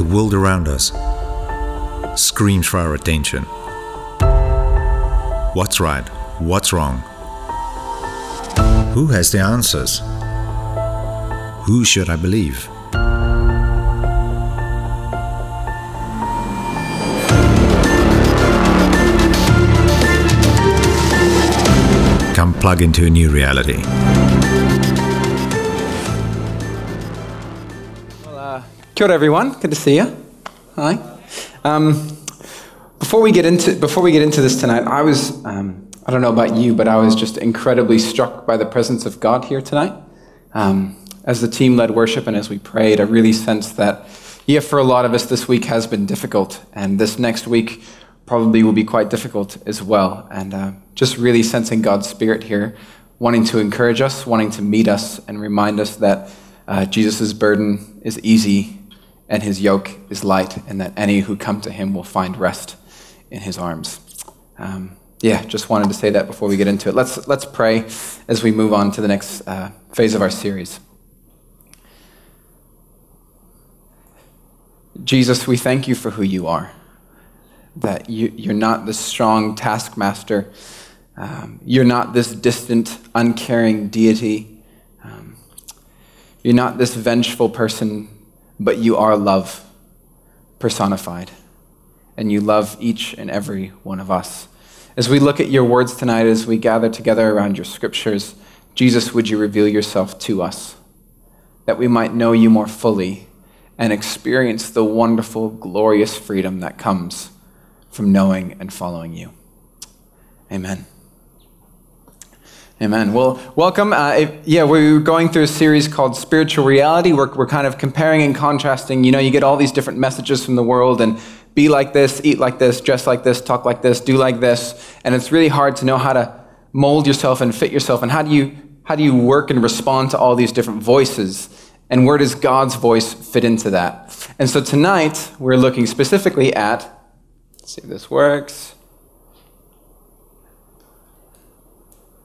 The world around us screams for our attention. What's right? What's wrong? Who has the answers? Who should I believe? Come plug into a new reality. Kia ora everyone. Good to see you. Hi. Um, before we get into before we get into this tonight, I was um, I don't know about you, but I was just incredibly struck by the presence of God here tonight. Um, as the team led worship and as we prayed, I really sensed that yeah, for a lot of us, this week has been difficult, and this next week probably will be quite difficult as well. And uh, just really sensing God's Spirit here, wanting to encourage us, wanting to meet us, and remind us that uh, Jesus' burden is easy and his yoke is light, and that any who come to him will find rest in his arms. Um, yeah, just wanted to say that before we get into it. Let's, let's pray as we move on to the next uh, phase of our series. Jesus, we thank you for who you are that you, you're not this strong taskmaster. Um, you're not this distant, uncaring deity. Um, you're not this vengeful person, but you are love personified. And you love each and every one of us. As we look at your words tonight, as we gather together around your scriptures, Jesus, would you reveal yourself to us that we might know you more fully and experience the wonderful, glorious freedom that comes from knowing and following you. Amen. Amen. Well, welcome. Uh, if, yeah, we're going through a series called Spiritual Reality. We're, we're kind of comparing and contrasting. You know, you get all these different messages from the world and be like this, eat like this, dress like this, talk like this, do like this. And it's really hard to know how to mold yourself and fit yourself. And how do you, how do you work and respond to all these different voices? And where does God's voice fit into that? And so tonight, we're looking specifically at, let's see if this works.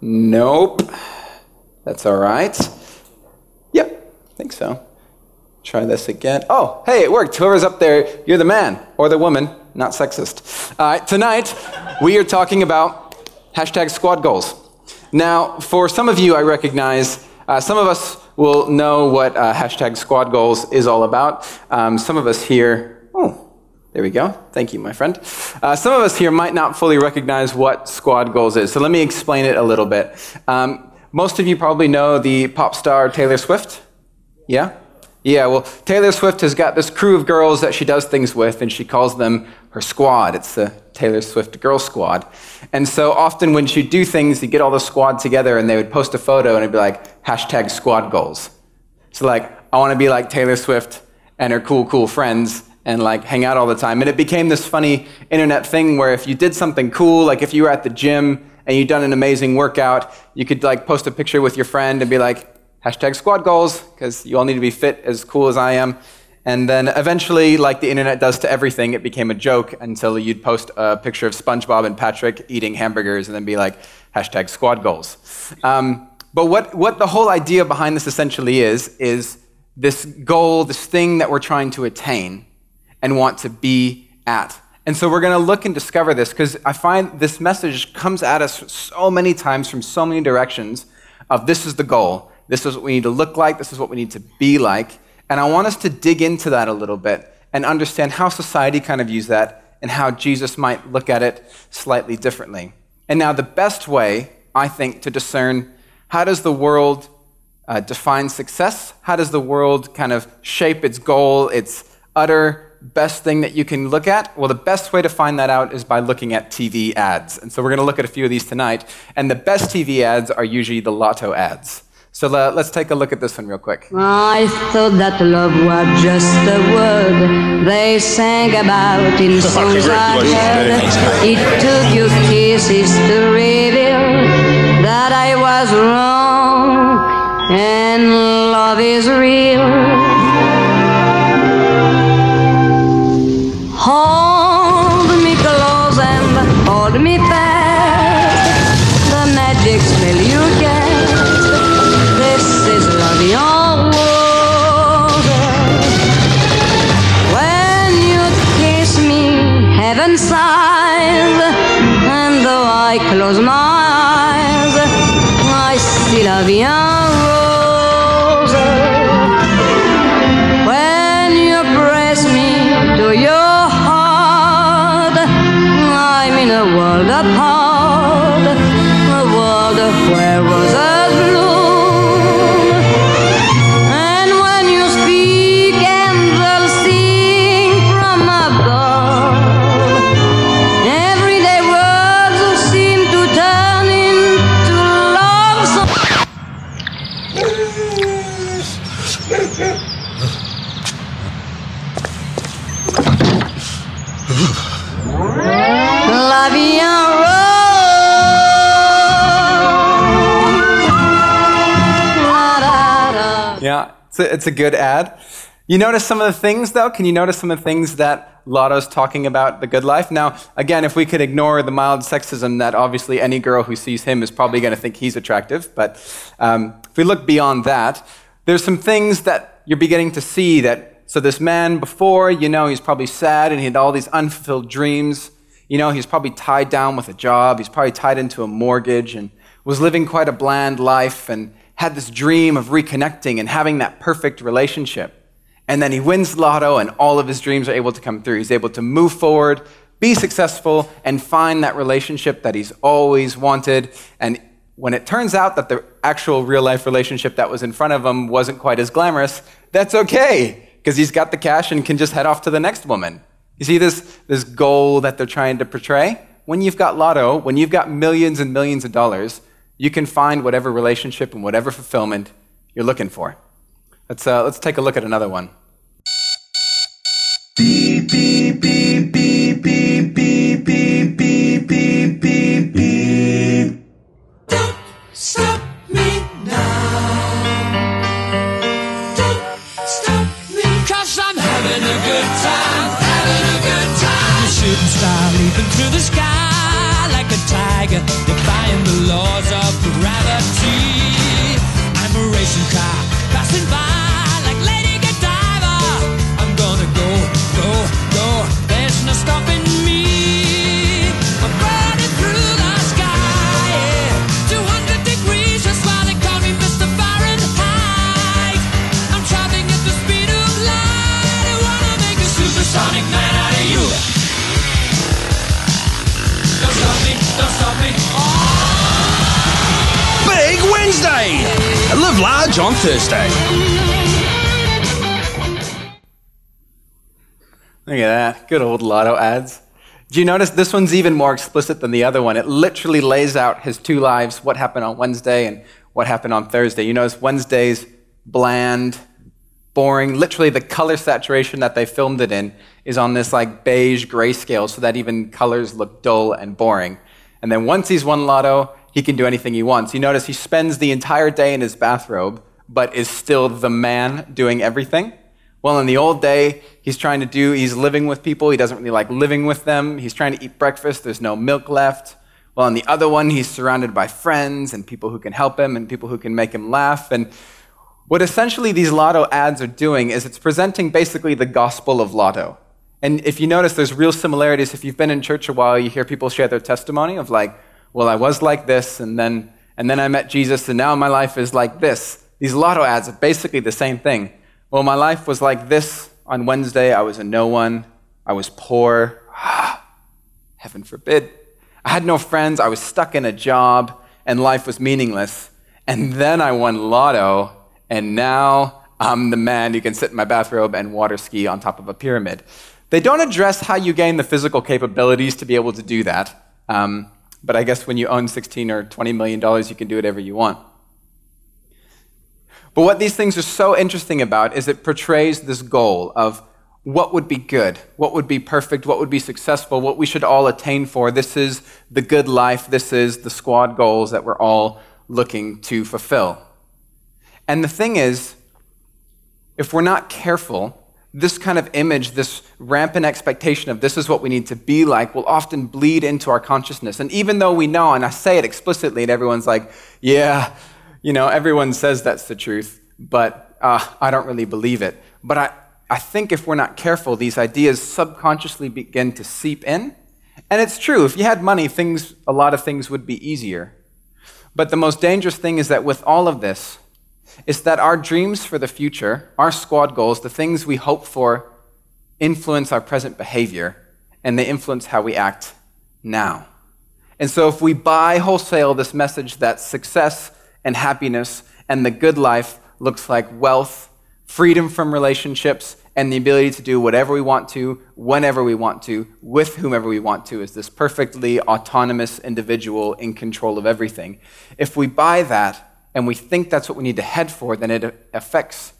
Nope. That's all right. Yep, I think so. Try this again. Oh, hey, it worked. Whoever's up there, you're the man or the woman, not sexist. All right, tonight we are talking about hashtag squad goals. Now, for some of you, I recognize, uh, some of us will know what uh, hashtag squad goals is all about. Um, some of us here, oh, there we go. Thank you, my friend. Uh, some of us here might not fully recognize what squad goals is, so let me explain it a little bit. Um, most of you probably know the pop star Taylor Swift. Yeah? Yeah, well, Taylor Swift has got this crew of girls that she does things with, and she calls them her squad. It's the Taylor Swift Girl Squad. And so often when she'd do things, you get all the squad together, and they would post a photo, and it'd be like, hashtag squad goals. So, like, I want to be like Taylor Swift and her cool, cool friends, and like hang out all the time. And it became this funny internet thing where if you did something cool, like if you were at the gym and you'd done an amazing workout, you could like post a picture with your friend and be like, hashtag squad goals, because you all need to be fit as cool as I am. And then eventually, like the internet does to everything, it became a joke until you'd post a picture of SpongeBob and Patrick eating hamburgers and then be like, hashtag squad goals. Um, but what, what the whole idea behind this essentially is, is this goal, this thing that we're trying to attain and want to be at. And so we're going to look and discover this because I find this message comes at us so many times from so many directions of this is the goal. This is what we need to look like. This is what we need to be like. And I want us to dig into that a little bit and understand how society kind of views that and how Jesus might look at it slightly differently. And now the best way, I think, to discern how does the world uh, define success? How does the world kind of shape its goal, its utter best thing that you can look at? Well, the best way to find that out is by looking at TV ads. And so we're going to look at a few of these tonight. And the best TV ads are usually the lotto ads. So uh, let's take a look at this one real quick. I thought that love was just a word they sang about in songs I heard. It took your kisses to reveal that I was wrong and love is real. Yeah, it's a, it's a good ad. You notice some of the things, though? Can you notice some of the things that Lotto's talking about the good life? Now, again, if we could ignore the mild sexism that obviously any girl who sees him is probably going to think he's attractive, but um, if we look beyond that, there's some things that you're beginning to see that. So, this man before, you know, he's probably sad and he had all these unfulfilled dreams. You know, he's probably tied down with a job, he's probably tied into a mortgage and was living quite a bland life and had this dream of reconnecting and having that perfect relationship. And then he wins the lotto, and all of his dreams are able to come through. He's able to move forward, be successful, and find that relationship that he's always wanted. And when it turns out that the actual real life relationship that was in front of him wasn't quite as glamorous, that's okay, because he's got the cash and can just head off to the next woman. You see this, this goal that they're trying to portray? When you've got lotto, when you've got millions and millions of dollars, you can find whatever relationship and whatever fulfillment you're looking for. Let's, uh, let's take a look at another one. Stop me now. Don't stop me. Cause I'm having a good time. Having a good time. A shooting star leaping through the sky On Thursday. Look at that. Good old lotto ads. Do you notice this one's even more explicit than the other one? It literally lays out his two lives what happened on Wednesday and what happened on Thursday. You notice Wednesday's bland, boring. Literally, the color saturation that they filmed it in is on this like beige grayscale so that even colors look dull and boring. And then once he's won lotto, he can do anything he wants. You notice he spends the entire day in his bathrobe, but is still the man doing everything. Well, in the old day, he's trying to do, he's living with people. He doesn't really like living with them. He's trying to eat breakfast. There's no milk left. Well, in the other one, he's surrounded by friends and people who can help him and people who can make him laugh. And what essentially these lotto ads are doing is it's presenting basically the gospel of lotto. And if you notice, there's real similarities. If you've been in church a while, you hear people share their testimony of like, well, I was like this, and then, and then I met Jesus, and now my life is like this. These lotto ads are basically the same thing. Well, my life was like this on Wednesday. I was a no one. I was poor. Heaven forbid. I had no friends. I was stuck in a job, and life was meaningless. And then I won lotto, and now I'm the man who can sit in my bathrobe and water ski on top of a pyramid. They don't address how you gain the physical capabilities to be able to do that. Um, but I guess when you own 16 or 20 million dollars, you can do whatever you want. But what these things are so interesting about is it portrays this goal of what would be good, what would be perfect, what would be successful, what we should all attain for. This is the good life, this is the squad goals that we're all looking to fulfill. And the thing is, if we're not careful, this kind of image, this rampant expectation of this is what we need to be like, will often bleed into our consciousness. And even though we know, and I say it explicitly, and everyone's like, yeah, you know, everyone says that's the truth, but uh, I don't really believe it. But I, I think if we're not careful, these ideas subconsciously begin to seep in. And it's true, if you had money, things, a lot of things would be easier. But the most dangerous thing is that with all of this, is that our dreams for the future, our squad goals, the things we hope for, influence our present behavior and they influence how we act now. And so if we buy wholesale this message that success and happiness and the good life looks like wealth, freedom from relationships, and the ability to do whatever we want to, whenever we want to, with whomever we want to, as this perfectly autonomous individual in control of everything. If we buy that and we think that's what we need to head for, then it affects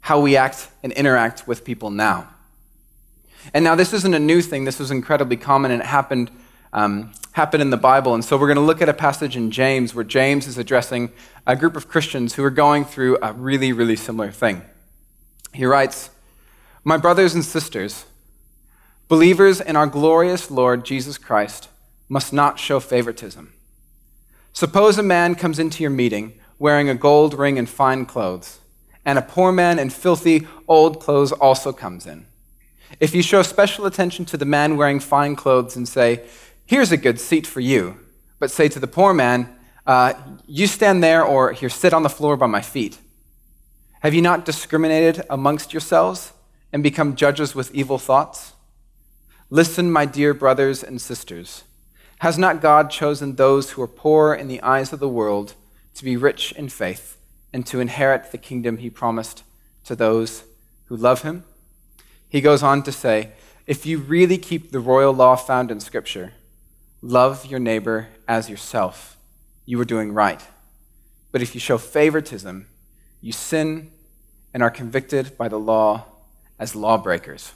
how we act and interact with people now. And now, this isn't a new thing. This was incredibly common, and it happened, um, happened in the Bible. And so, we're going to look at a passage in James where James is addressing a group of Christians who are going through a really, really similar thing. He writes, My brothers and sisters, believers in our glorious Lord Jesus Christ must not show favoritism. Suppose a man comes into your meeting wearing a gold ring and fine clothes, and a poor man in filthy old clothes also comes in. If you show special attention to the man wearing fine clothes and say, Here's a good seat for you, but say to the poor man, uh, You stand there, or here, sit on the floor by my feet. Have you not discriminated amongst yourselves and become judges with evil thoughts? Listen, my dear brothers and sisters. Has not God chosen those who are poor in the eyes of the world to be rich in faith and to inherit the kingdom he promised to those who love him? He goes on to say, if you really keep the royal law found in Scripture, love your neighbor as yourself, you are doing right. But if you show favoritism, you sin and are convicted by the law as lawbreakers.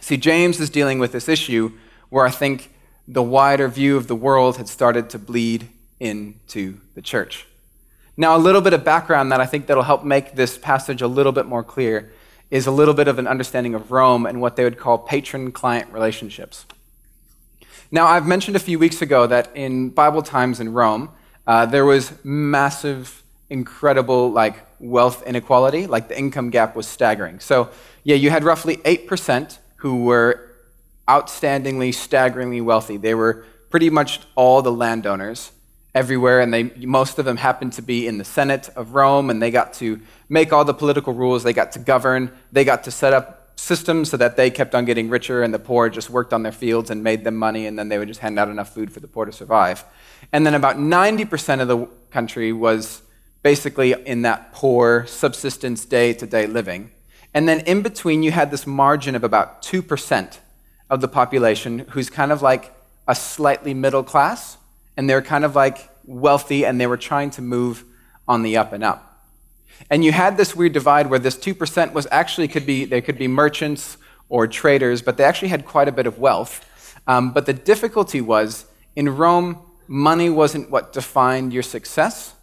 See, James is dealing with this issue where I think the wider view of the world had started to bleed into the church. Now, a little bit of background that I think that'll help make this passage a little bit more clear is a little bit of an understanding of Rome and what they would call patron client relationships. Now, I've mentioned a few weeks ago that in Bible times in Rome, uh, there was massive, incredible, like wealth inequality. Like the income gap was staggering. So, yeah, you had roughly 8% who were outstandingly, staggeringly wealthy. They were pretty much all the landowners everywhere, and they, most of them happened to be in the Senate of Rome, and they got to make all the political rules, they got to govern, they got to set up systems so that they kept on getting richer, and the poor just worked on their fields and made them money, and then they would just hand out enough food for the poor to survive. And then about 90% of the country was basically in that poor subsistence day to day living. And then in between, you had this margin of about 2% of the population who's kind of like a slightly middle class and they're kind of like wealthy and they were trying to move on the up and up. And you had this weird divide where this 2% was actually could be, they could be merchants or traders, but they actually had quite a bit of wealth. Um, but the difficulty was in Rome, money wasn't what defined your success.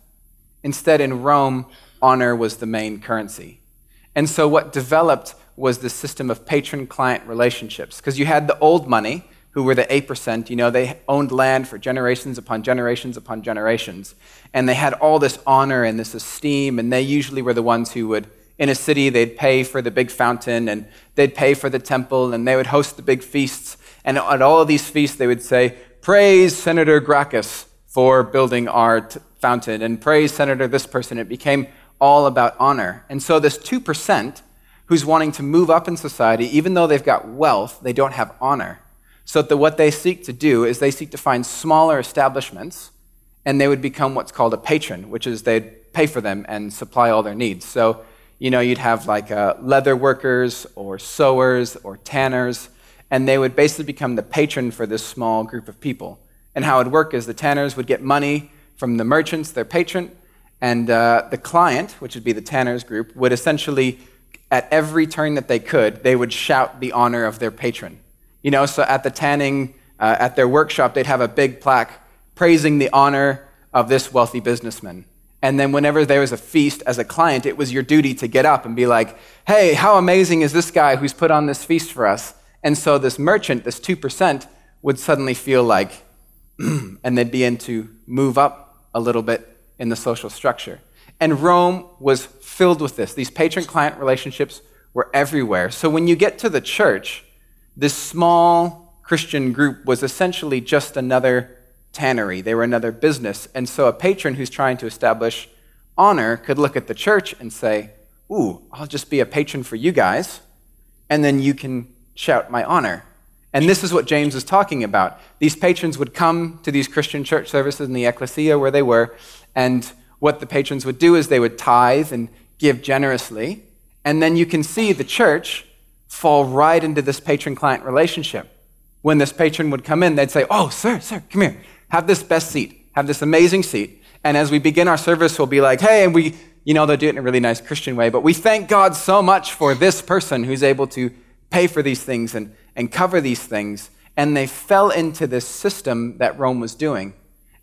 Instead, in Rome, honor was the main currency. And so what developed was the system of patron client relationships, because you had the old money, who were the 8%, you know, they owned land for generations upon generations upon generations. And they had all this honor and this esteem, and they usually were the ones who would, in a city, they'd pay for the big fountain, and they'd pay for the temple, and they would host the big feasts. And at all of these feasts, they would say, Praise Senator Gracchus for building our t- fountain, and praise Senator this person. It became all about honor. And so, this 2% who's wanting to move up in society, even though they've got wealth, they don't have honor. So that what they seek to do is they seek to find smaller establishments and they would become what's called a patron, which is they'd pay for them and supply all their needs. So, you know, you'd have like uh, leather workers or sewers or tanners, and they would basically become the patron for this small group of people. And how it would work is the tanners would get money from the merchants, their patron, and uh, the client, which would be the tanners group, would essentially, at every turn that they could, they would shout the honor of their patron. You know, so at the tanning, uh, at their workshop, they'd have a big plaque praising the honor of this wealthy businessman. And then whenever there was a feast as a client, it was your duty to get up and be like, hey, how amazing is this guy who's put on this feast for us? And so this merchant, this 2%, would suddenly feel like, and they'd begin to move up a little bit in the social structure. And Rome was filled with this. These patron client relationships were everywhere. So when you get to the church, this small Christian group was essentially just another tannery. They were another business. And so a patron who's trying to establish honor could look at the church and say, Ooh, I'll just be a patron for you guys, and then you can shout my honor. And this is what James is talking about. These patrons would come to these Christian church services in the ecclesia where they were, and what the patrons would do is they would tithe and give generously. And then you can see the church fall right into this patron client relationship. When this patron would come in, they'd say, Oh, sir, sir, come here. Have this best seat. Have this amazing seat. And as we begin our service, we'll be like, Hey, and we, you know, they'll do it in a really nice Christian way, but we thank God so much for this person who's able to pay for these things and, and cover these things. And they fell into this system that Rome was doing.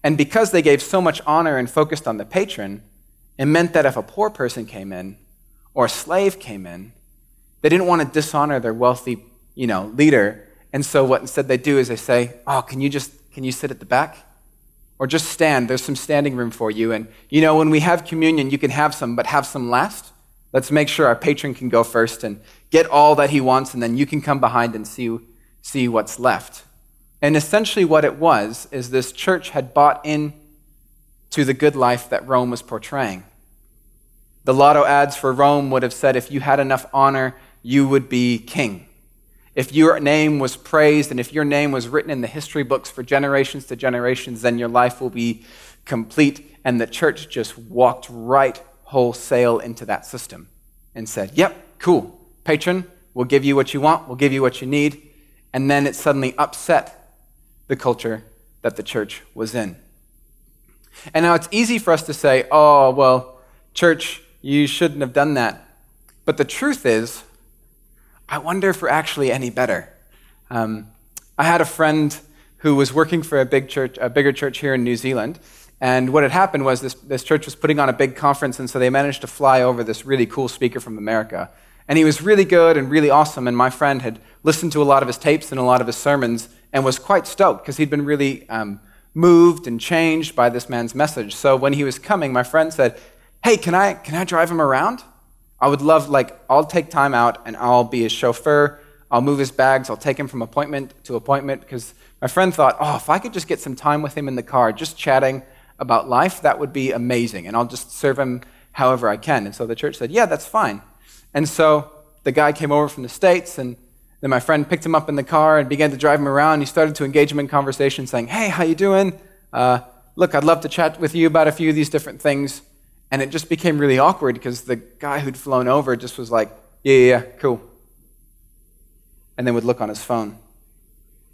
And because they gave so much honor and focused on the patron, it meant that if a poor person came in or a slave came in, they didn't want to dishonor their wealthy, you know, leader. And so what instead they do is they say, "Oh, can you just can you sit at the back? Or just stand. There's some standing room for you. And you know, when we have communion, you can have some, but have some last. Let's make sure our patron can go first and get all that he wants, and then you can come behind and see, see what's left. And essentially, what it was is this church had bought in to the good life that Rome was portraying. The lotto ads for Rome would have said if you had enough honor, you would be king. If your name was praised and if your name was written in the history books for generations to generations, then your life will be complete. And the church just walked right wholesale into that system and said, Yep, cool. Patron, we'll give you what you want, we'll give you what you need. And then it suddenly upset the culture that the church was in. And now it's easy for us to say, oh, well, church, you shouldn't have done that. But the truth is, I wonder if we're actually any better. Um, I had a friend who was working for a big church, a bigger church here in New Zealand, and what had happened was this, this church was putting on a big conference, and so they managed to fly over this really cool speaker from America. And he was really good and really awesome, and my friend had listened to a lot of his tapes and a lot of his sermons and was quite stoked because he'd been really um, moved and changed by this man's message. So when he was coming, my friend said, Hey, can I, can I drive him around? I would love, like, I'll take time out and I'll be his chauffeur. I'll move his bags. I'll take him from appointment to appointment because my friend thought, oh, if I could just get some time with him in the car, just chatting about life, that would be amazing. And I'll just serve him however I can. And so the church said, yeah, that's fine. And so the guy came over from the States, and then my friend picked him up in the car and began to drive him around. He started to engage him in conversation, saying, hey, how you doing? Uh, look, I'd love to chat with you about a few of these different things. And it just became really awkward because the guy who'd flown over just was like, yeah, yeah, yeah, cool. And then would look on his phone.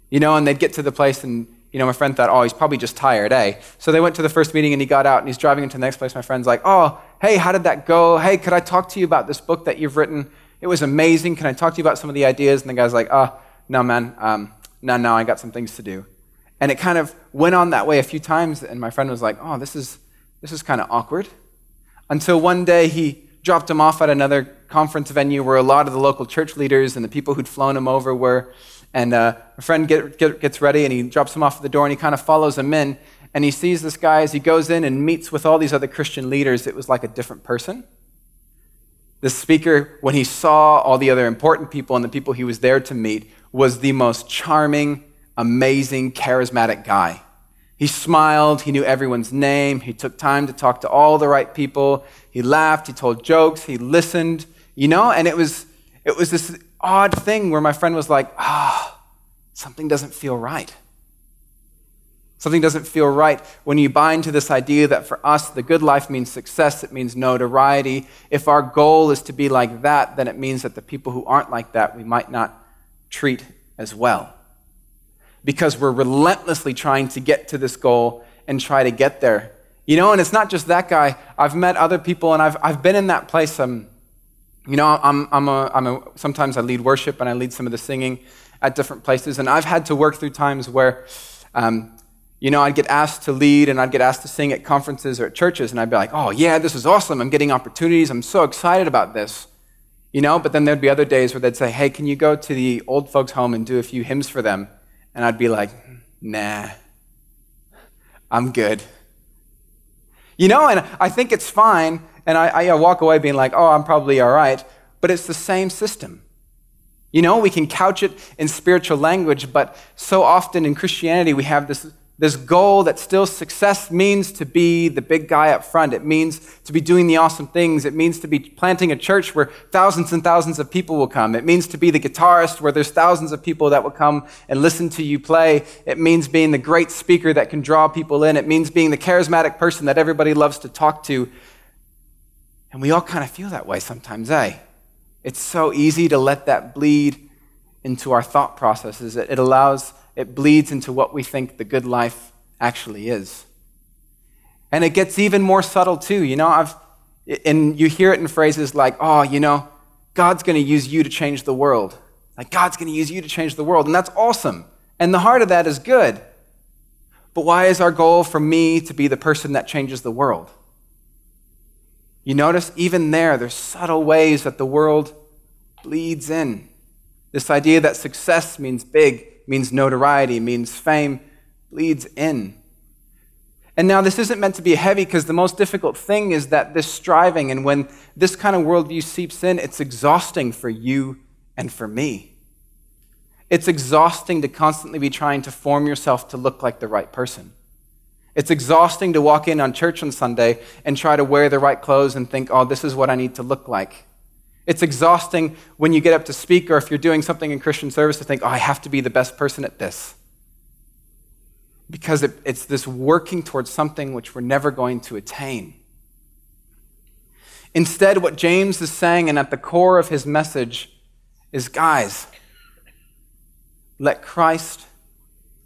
You know, and they'd get to the place and, you know, my friend thought, oh, he's probably just tired, eh? So they went to the first meeting and he got out and he's driving into the next place. My friend's like, oh, hey, how did that go? Hey, could I talk to you about this book that you've written? It was amazing. Can I talk to you about some of the ideas? And the guy's like, oh, no, man, um, no, no, I got some things to do. And it kind of went on that way a few times. And my friend was like, oh, this is, this is kind of awkward. Until one day he dropped him off at another conference venue where a lot of the local church leaders and the people who'd flown him over were. And uh, a friend get, get, gets ready and he drops him off at the door and he kind of follows him in. And he sees this guy as he goes in and meets with all these other Christian leaders. It was like a different person. The speaker, when he saw all the other important people and the people he was there to meet, was the most charming, amazing, charismatic guy. He smiled. He knew everyone's name. He took time to talk to all the right people. He laughed. He told jokes. He listened, you know, and it was, it was this odd thing where my friend was like, ah, oh, something doesn't feel right. Something doesn't feel right when you bind to this idea that for us, the good life means success, it means notoriety. If our goal is to be like that, then it means that the people who aren't like that, we might not treat as well because we're relentlessly trying to get to this goal and try to get there. You know, and it's not just that guy. I've met other people and I've, I've been in that place. Um, you know, I'm, I'm, a, I'm a, sometimes I lead worship and I lead some of the singing at different places. And I've had to work through times where, um, you know, I'd get asked to lead and I'd get asked to sing at conferences or at churches. And I'd be like, oh, yeah, this is awesome. I'm getting opportunities. I'm so excited about this. You know, but then there'd be other days where they'd say, hey, can you go to the old folks' home and do a few hymns for them? And I'd be like, nah, I'm good. You know, and I think it's fine. And I, I walk away being like, oh, I'm probably all right. but it's the same system. You know, we can couch it in spiritual language, but so often in Christianity we have this, this goal that still success means to be the big guy up front. It means to be doing the awesome things. It means to be planting a church where thousands and thousands of people will come. It means to be the guitarist where there's thousands of people that will come and listen to you play. It means being the great speaker that can draw people in. It means being the charismatic person that everybody loves to talk to. And we all kind of feel that way sometimes, eh? It's so easy to let that bleed into our thought processes. It allows, it bleeds into what we think the good life actually is. And it gets even more subtle too. You know, I've, and you hear it in phrases like, oh, you know, God's going to use you to change the world. Like, God's going to use you to change the world. And that's awesome. And the heart of that is good. But why is our goal for me to be the person that changes the world? You notice even there, there's subtle ways that the world bleeds in. This idea that success means big, means notoriety, means fame, bleeds in. And now, this isn't meant to be heavy because the most difficult thing is that this striving, and when this kind of worldview seeps in, it's exhausting for you and for me. It's exhausting to constantly be trying to form yourself to look like the right person. It's exhausting to walk in on church on Sunday and try to wear the right clothes and think, oh, this is what I need to look like. It's exhausting when you get up to speak or if you're doing something in Christian service to think, oh, I have to be the best person at this. Because it, it's this working towards something which we're never going to attain. Instead, what James is saying, and at the core of his message, is guys, let Christ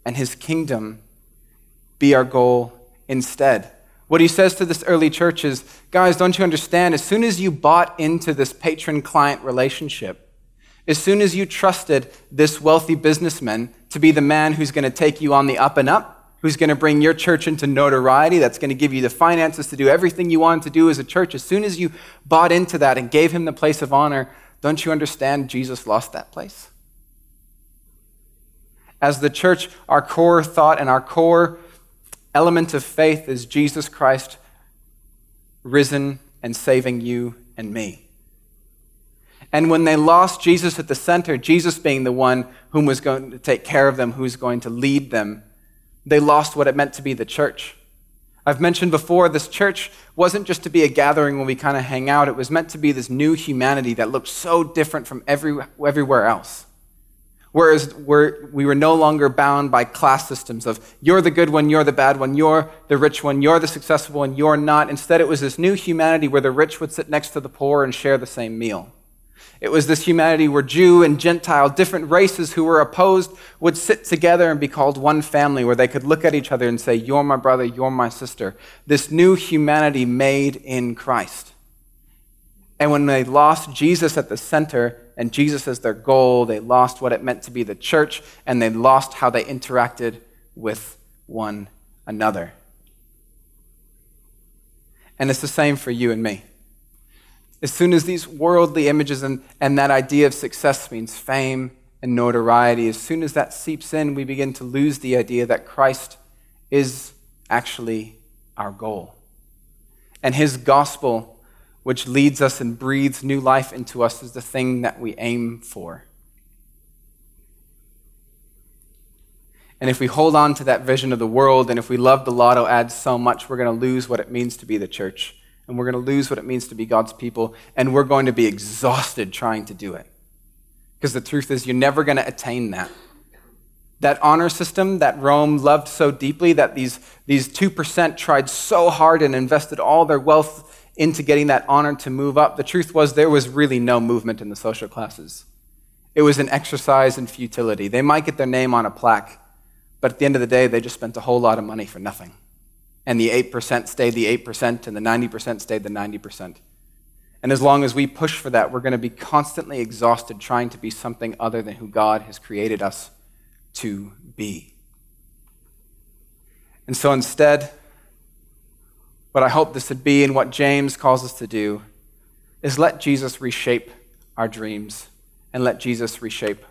and his kingdom be our goal instead. What he says to this early church is guys, don't you understand? As soon as you bought into this patron client relationship, as soon as you trusted this wealthy businessman to be the man who's going to take you on the up and up, who's going to bring your church into notoriety, that's going to give you the finances to do everything you want to do as a church, as soon as you bought into that and gave him the place of honor, don't you understand Jesus lost that place? As the church, our core thought and our core element of faith is Jesus Christ risen and saving you and me. And when they lost Jesus at the center, Jesus being the one whom was going to take care of them, who's going to lead them, they lost what it meant to be the church. I've mentioned before, this church wasn't just to be a gathering when we kind of hang out. It was meant to be this new humanity that looked so different from every, everywhere else. Whereas we're, we were no longer bound by class systems of you're the good one, you're the bad one, you're the rich one, you're the successful one, you're not. Instead, it was this new humanity where the rich would sit next to the poor and share the same meal. It was this humanity where Jew and Gentile, different races who were opposed, would sit together and be called one family, where they could look at each other and say, You're my brother, you're my sister. This new humanity made in Christ. And when they lost Jesus at the center and Jesus as their goal, they lost what it meant to be the church and they lost how they interacted with one another. And it's the same for you and me. As soon as these worldly images and, and that idea of success means fame and notoriety, as soon as that seeps in, we begin to lose the idea that Christ is actually our goal. And his gospel which leads us and breathes new life into us, is the thing that we aim for. And if we hold on to that vision of the world, and if we love the lotto ads so much, we're going to lose what it means to be the church. And we're going to lose what it means to be God's people. And we're going to be exhausted trying to do it. Because the truth is, you're never going to attain that. That honor system that Rome loved so deeply, that these, these 2% tried so hard and invested all their wealth into getting that honor to move up, the truth was there was really no movement in the social classes. It was an exercise in futility. They might get their name on a plaque, but at the end of the day, they just spent a whole lot of money for nothing. And the 8% stayed the 8%, and the 90% stayed the 90%. And as long as we push for that, we're going to be constantly exhausted trying to be something other than who God has created us to be. And so instead, what I hope this would be and what James calls us to do is let Jesus reshape our dreams and let Jesus reshape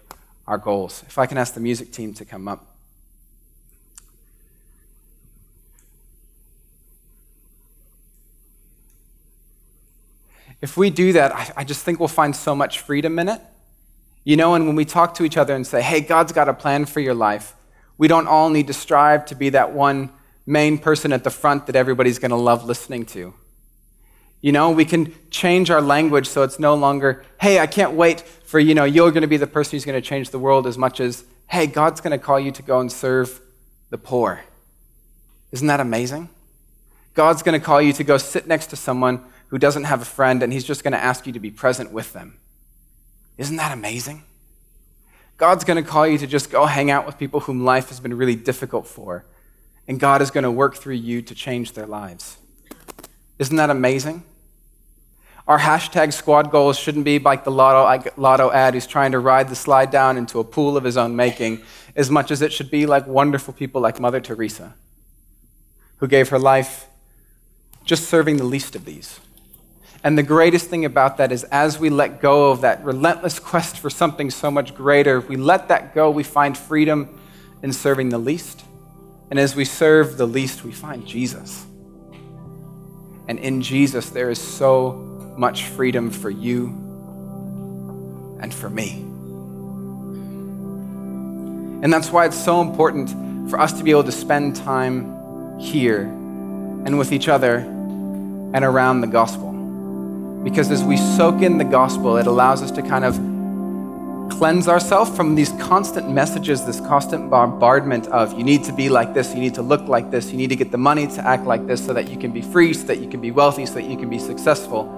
our goals. If I can ask the music team to come up. If we do that, I, just think we'll find so much freedom in it. You know, and when we talk to each other and say, hey, God's got a plan for your life, we don't all need to strive to be that one main person at the front that everybody's going to love listening to. You know, we can change our language so it's no longer, hey, I can't wait for, you know, you're going to be the person who's going to change the world as much as, hey, God's going to call you to go and serve the poor. Isn't that amazing? God's going to call you to go sit next to someone who doesn't have a friend and he's just going to ask you to be present with them. Isn't that amazing? God's going to call you to just go hang out with people whom life has been really difficult for, and God is going to work through you to change their lives. Isn't that amazing? Our hashtag squad goals shouldn't be like the lotto, lotto ad who's trying to ride the slide down into a pool of his own making, as much as it should be like wonderful people like Mother Teresa, who gave her life just serving the least of these. And the greatest thing about that is as we let go of that relentless quest for something so much greater, if we let that go, we find freedom in serving the least. And as we serve the least, we find Jesus. And in Jesus, there is so much freedom for you and for me. And that's why it's so important for us to be able to spend time here and with each other and around the gospel. Because as we soak in the gospel, it allows us to kind of cleanse ourselves from these constant messages, this constant bombardment of you need to be like this, you need to look like this, you need to get the money to act like this so that you can be free, so that you can be wealthy, so that you can be successful.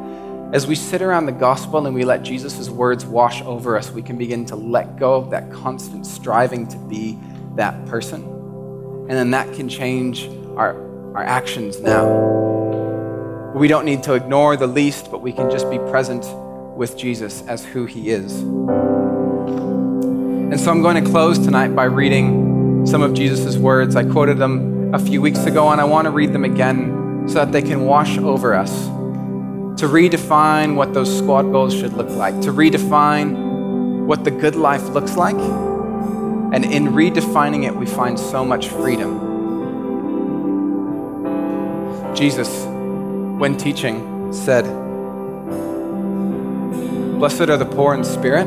As we sit around the gospel and we let Jesus' words wash over us, we can begin to let go of that constant striving to be that person. And then that can change our, our actions now. We don't need to ignore the least, but we can just be present with Jesus as who he is. And so I'm going to close tonight by reading some of Jesus' words. I quoted them a few weeks ago, and I want to read them again so that they can wash over us. To redefine what those squad goals should look like, to redefine what the good life looks like. And in redefining it, we find so much freedom. Jesus when teaching, said, Blessed are the poor in spirit,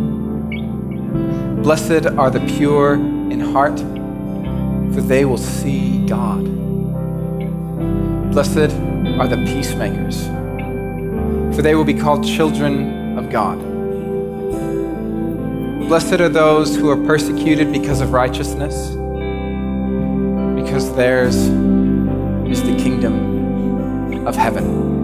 Blessed are the pure in heart, for they will see God. Blessed are the peacemakers, for they will be called children of God. Blessed are those who are persecuted because of righteousness, because theirs is the kingdom of heaven.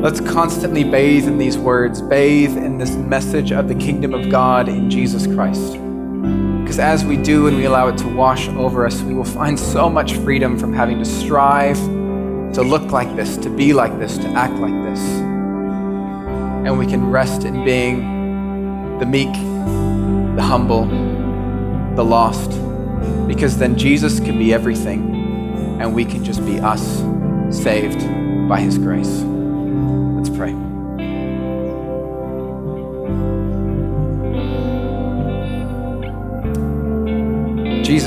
Let's constantly bathe in these words, bathe in this message of the kingdom of God in Jesus Christ. Because as we do and we allow it to wash over us, we will find so much freedom from having to strive to look like this, to be like this, to act like this. And we can rest in being the meek, the humble, the lost, because then Jesus can be everything and we can just be us, saved by his grace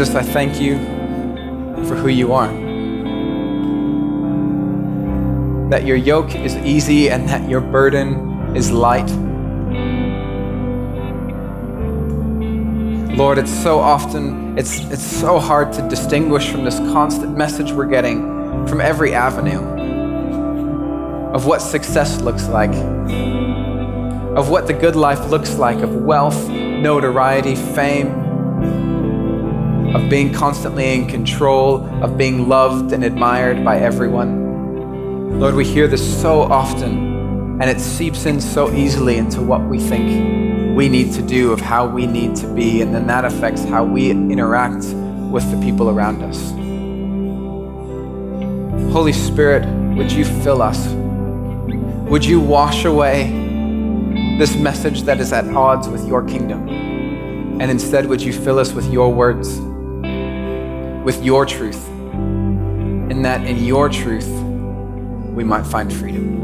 Jesus, I thank you for who you are. That your yoke is easy and that your burden is light. Lord, it's so often, it's, it's so hard to distinguish from this constant message we're getting from every avenue of what success looks like, of what the good life looks like, of wealth, notoriety, fame, of being constantly in control, of being loved and admired by everyone. Lord, we hear this so often, and it seeps in so easily into what we think we need to do, of how we need to be, and then that affects how we interact with the people around us. Holy Spirit, would you fill us Would you wash away this message that is at odds with your kingdom? And instead, would you fill us with your words, with your truth, and that in your truth we might find freedom?